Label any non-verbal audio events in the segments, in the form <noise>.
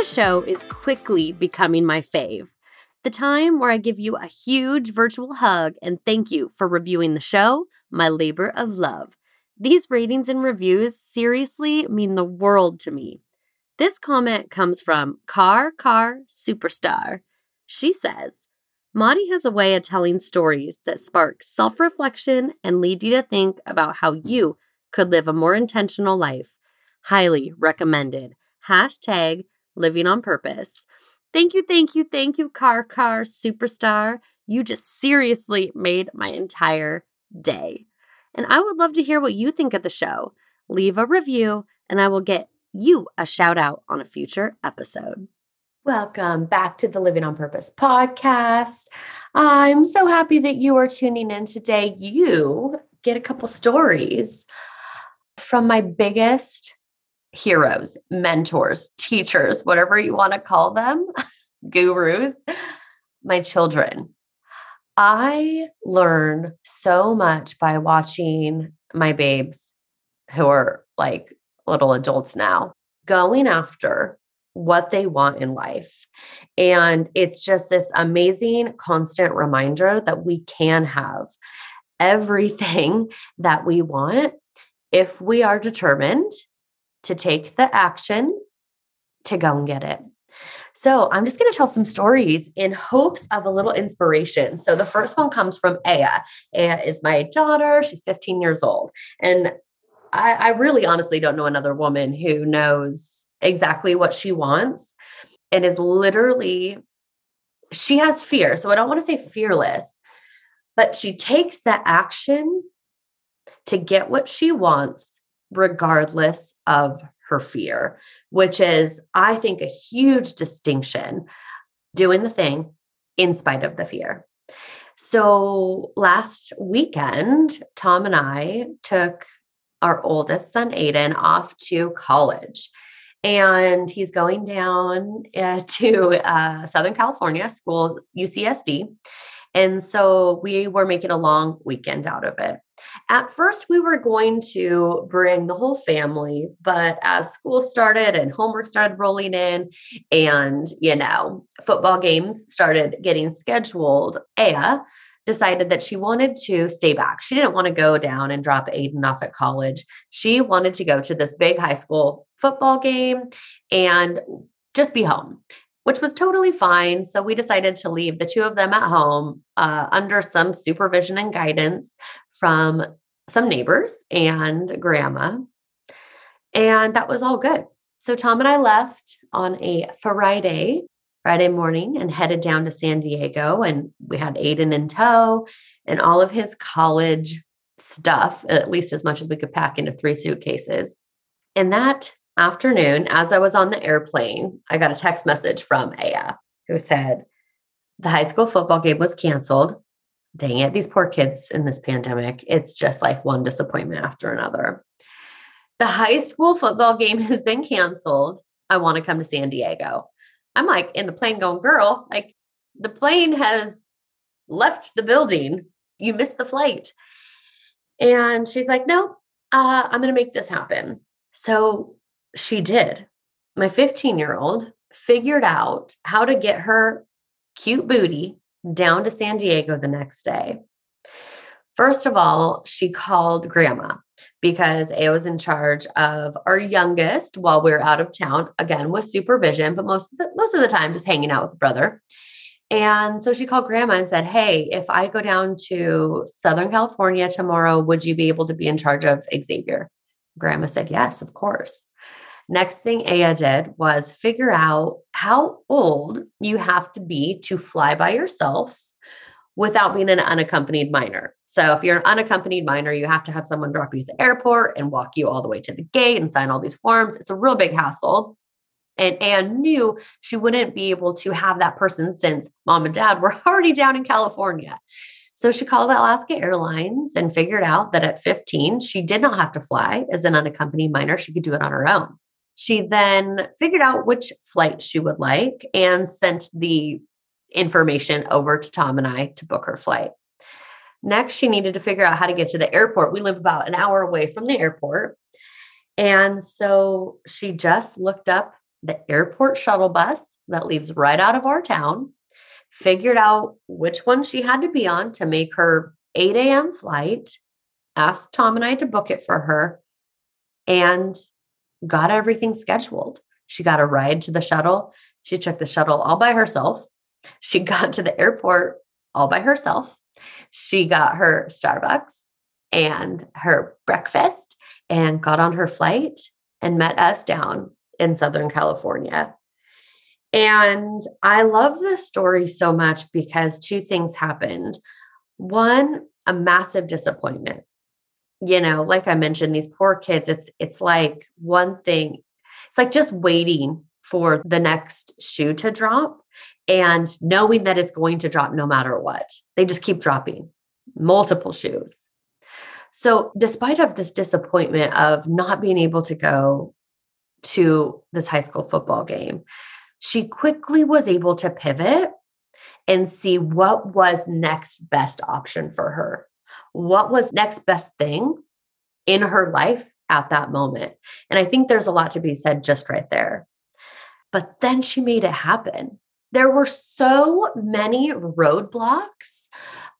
The show is quickly becoming my fave. The time where I give you a huge virtual hug and thank you for reviewing the show, my labor of love. These ratings and reviews seriously mean the world to me. This comment comes from Car Car Superstar. She says, Mari has a way of telling stories that spark self reflection and lead you to think about how you could live a more intentional life. Highly recommended. Hashtag living on purpose. Thank you, thank you, thank you, Car Car Superstar. You just seriously made my entire day. And I would love to hear what you think of the show. Leave a review, and I will get you a shout out on a future episode. Welcome back to the Living on Purpose podcast. I'm so happy that you are tuning in today. You get a couple stories from my biggest heroes, mentors, teachers, whatever you want to call them, <laughs> gurus, my children. I learn so much by watching my babes who are like little adults now going after what they want in life. And it's just this amazing constant reminder that we can have everything <laughs> that we want if we are determined to take the action to go and get it. So, I'm just going to tell some stories in hopes of a little inspiration. So, the first one comes from Aya. Aya is my daughter. She's 15 years old. And I, I really honestly don't know another woman who knows exactly what she wants and is literally, she has fear. So, I don't want to say fearless, but she takes the action to get what she wants regardless of her fear, which is, I think, a huge distinction doing the thing in spite of the fear. So last weekend, Tom and I took our oldest son, Aiden, off to college. And he's going down uh, <laughs> to uh, Southern California school, UCSD. And so we were making a long weekend out of it. At first, we were going to bring the whole family, but as school started and homework started rolling in, and you know, football games started getting scheduled, Aya decided that she wanted to stay back. She didn't want to go down and drop Aiden off at college. She wanted to go to this big high school football game and just be home which was totally fine. So we decided to leave the two of them at home uh, under some supervision and guidance from some neighbors and grandma. And that was all good. So Tom and I left on a Friday, Friday morning, and headed down to San Diego. And we had Aiden in tow and all of his college stuff, at least as much as we could pack into three suitcases. And that afternoon, as I was on the airplane, I got a text message from Aya who said, The high school football game was canceled. Dang it, these poor kids in this pandemic. It's just like one disappointment after another. The high school football game <laughs> has been canceled. I want to come to San Diego. I'm like in the plane going, girl, like the plane has left the building. You missed the flight. And she's like, no, uh, I'm going to make this happen. So she did. My 15 year old figured out how to get her cute booty down to San Diego the next day. First of all, she called grandma because A was in charge of our youngest while we were out of town, again with supervision, but most of the, most of the time just hanging out with the brother. And so she called grandma and said, Hey, if I go down to Southern California tomorrow, would you be able to be in charge of Xavier? Grandma said, Yes, of course. Next thing Aya did was figure out how old you have to be to fly by yourself without being an unaccompanied minor. So if you're an unaccompanied minor, you have to have someone drop you at the airport and walk you all the way to the gate and sign all these forms. It's a real big hassle. And Anne knew she wouldn't be able to have that person since mom and dad were <laughs> already down in California. So she called Alaska Airlines and figured out that at 15, she did not have to fly as an unaccompanied minor. She could do it on her own. She then figured out which flight she would like and sent the information over to Tom and I to book her flight. Next, she needed to figure out how to get to the airport. We live about an hour away from the airport. And so she just looked up the airport shuttle bus that leaves right out of our town, figured out which one she had to be on to make her 8 a.m. flight, asked Tom and I to book it for her, and got everything scheduled. She got a ride to the shuttle. She took the shuttle all by herself. She <laughs> got to the airport all by herself. She got her Starbucks and her breakfast and got on her flight and met us down in Southern California. And I love this story so much because two things happened. One, a massive disappointment. You know, like I mentioned, these poor kids, it's it's like one thing, it's like just waiting for the next shoe to drop and knowing that it's going to drop no matter what. They just keep dropping multiple shoes. So, despite of this disappointment of not being able to go to this high school football game, she quickly was able to pivot and see what was next best option for her. What was next best thing in her life at that moment? And I think there's a lot to be said just right there. But then she made it happen. There were so many roadblocks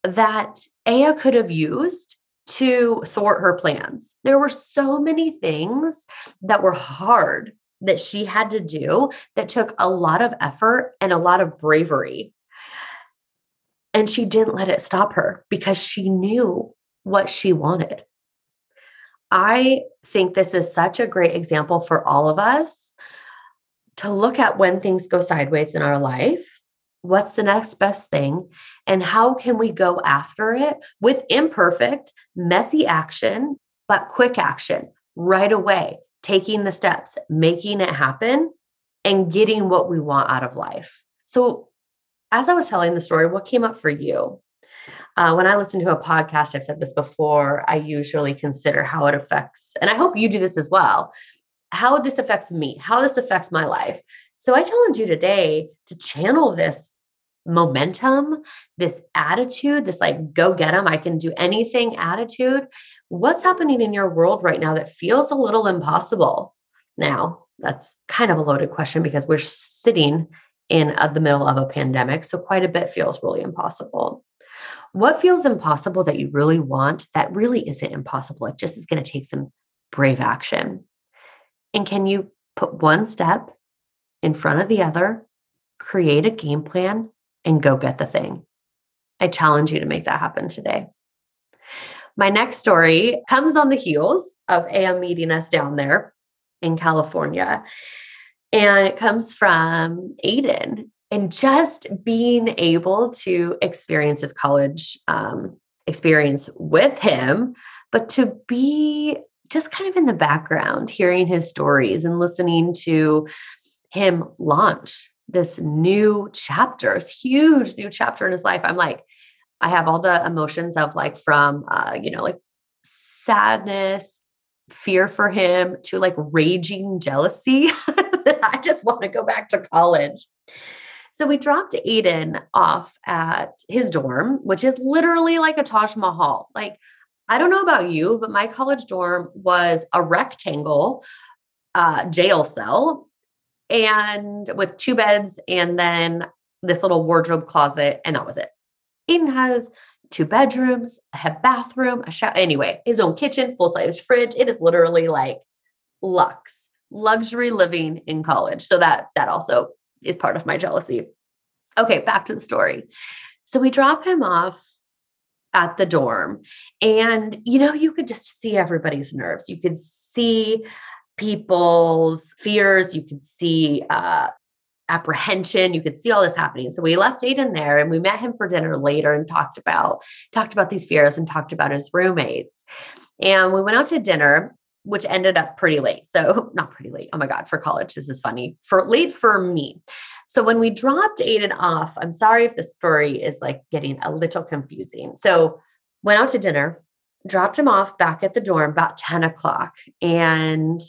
that Aya could have used to thwart her plans. There were so many things that were hard that she had to do that took a lot of effort and a lot of bravery. And she didn't let it stop her because she knew what she wanted. I think this is such a great example for all of us to look at when things go sideways in our life. What's the next best thing? And how can we go after it with imperfect, messy action, but quick action right away, taking the steps, making it happen, and getting what we want out of life. So, as I was telling the story, what came up for you? Uh, when I listen to a podcast, I've said this before, I usually consider how it affects, and I hope you do this as well, how this affects me, how this affects my life. So I challenge you today to channel this momentum, this attitude, this like go get them, I can do anything attitude. What's happening in your world right now that feels a little impossible? Now, that's kind of a loaded question because we're sitting in uh, the middle of a pandemic. So quite a bit feels really impossible. What feels impossible that you really want that really isn't impossible? It just is going to take some brave action. And can you put one step in front of the other, create a game plan, and go get the thing? I challenge you to make that happen today. My next story comes on the heels of AM meeting us down there in California. And it comes from Aiden and just being able to experience his college um, experience with him, but to be just kind of in the background, hearing his stories and listening to him launch this new chapter, this huge new chapter in his life. I'm like, I have all the emotions of like from, uh, you know, like sadness, fear for him to like raging jealousy. <laughs> <laughs> I just want to go back to college. So we dropped Aiden off at his dorm, which is literally like a Taj Mahal. Like I don't know about you, but my college dorm was a rectangle uh, jail cell and with two beds and then this little wardrobe closet, and that was it. Aiden has two bedrooms, a bathroom, a shower. Anyway, his own kitchen, full size fridge. It is literally like luxe, luxury living in college. So that that also is part of my jealousy. Okay, back to the story. So we drop him off at the dorm, and you know, you could just see everybody's nerves. You could see people's fears. You could see uh, apprehension. You could see all this happening. So we left Aiden there and we met him for dinner later and talked about talked about these fears and talked about his roommates. And we went out to dinner, which ended up pretty late. So <laughs> not pretty late. Oh my God, for college, this is funny. For late for me. So when we dropped Aiden off, I'm sorry if the story is like getting a little confusing. So went out to dinner, dropped him off back at the dorm about 10 o'clock. And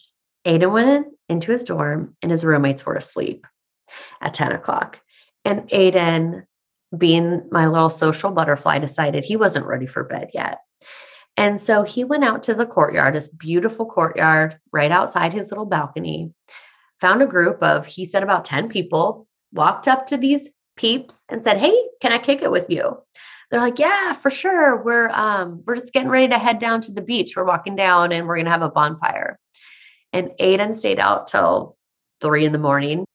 Aiden went into his dorm and his roommates were asleep at 10 o'clock. And Aiden, being my little social butterfly, decided he wasn't ready for bed yet. And so he went out to the courtyard, this beautiful courtyard right outside his little balcony, found a group of, he said, about 10 people, walked up to these peeps and said, Hey, can I kick it with you? They're like, Yeah, for sure. We're um, we're just getting ready to head down to the beach. We're walking down and we're gonna have a bonfire. And Aiden stayed out till three in the morning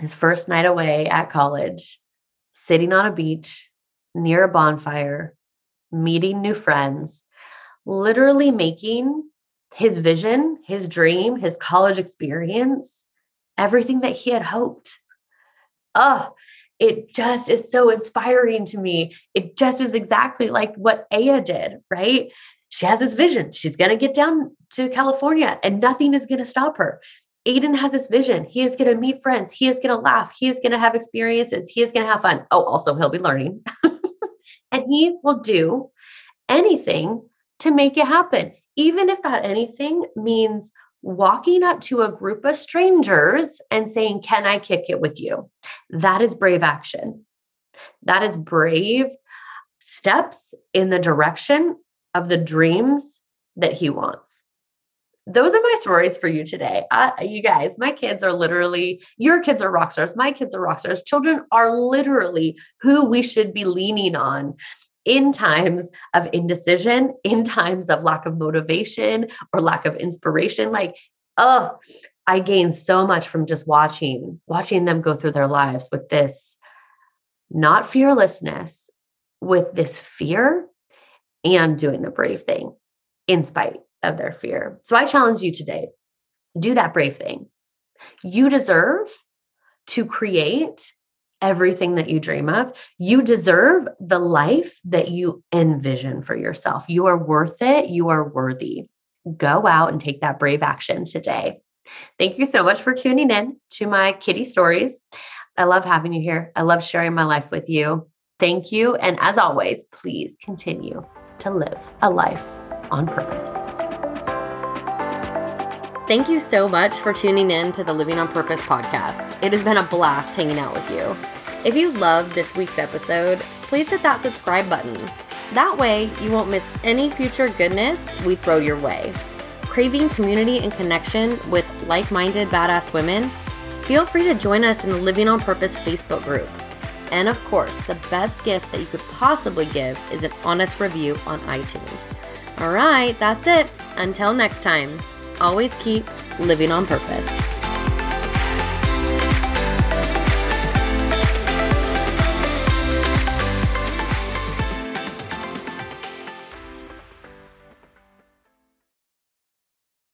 his first night away at college, sitting on a beach near a bonfire, meeting new friends, literally making his vision, his dream, his college experience, everything that he had hoped. Oh, it just is so inspiring to me. It just is exactly like what Aya did, right? She has this vision. She's going to get down to California and nothing is going to stop her. Aiden has this vision. He is going to meet friends. He is going to laugh. He is going to have experiences. He is going to have fun. Oh, also, he'll be learning. <laughs> and he will do anything to make it happen, even if that anything means walking up to a group of strangers and saying, Can I kick it with you? That is brave action. That is brave steps in the direction of the dreams that he wants those are my stories for you today. Uh, you guys, my kids are literally, your kids are rock stars. My kids are rock stars. Children are literally who we should be leaning on in times of indecision, in times of lack of motivation or lack of inspiration. Like, oh, I gain so much from just watching, watching them go through their lives with this not fearlessness, with this fear and doing the brave thing in spite of their fear. So I challenge you today do that brave thing. You deserve to create everything that you dream of. You deserve the life that you envision for yourself. You are worth it. You are worthy. Go out and take that brave action today. Thank you so much for tuning in to my kitty stories. I love having you here. I love sharing my life with you. Thank you. And as always, please continue to live a life on purpose. Thank you so much for tuning in to the Living on Purpose podcast. It has been a blast hanging out with you. If you loved this week's episode, please hit that subscribe button. That way, you won't miss any future goodness we throw your way. Craving community and connection with like minded badass women? Feel free to join us in the Living on Purpose Facebook group. And of course, the best gift that you could possibly give is an honest review on iTunes. All right, that's it. Until next time always keep living on purpose.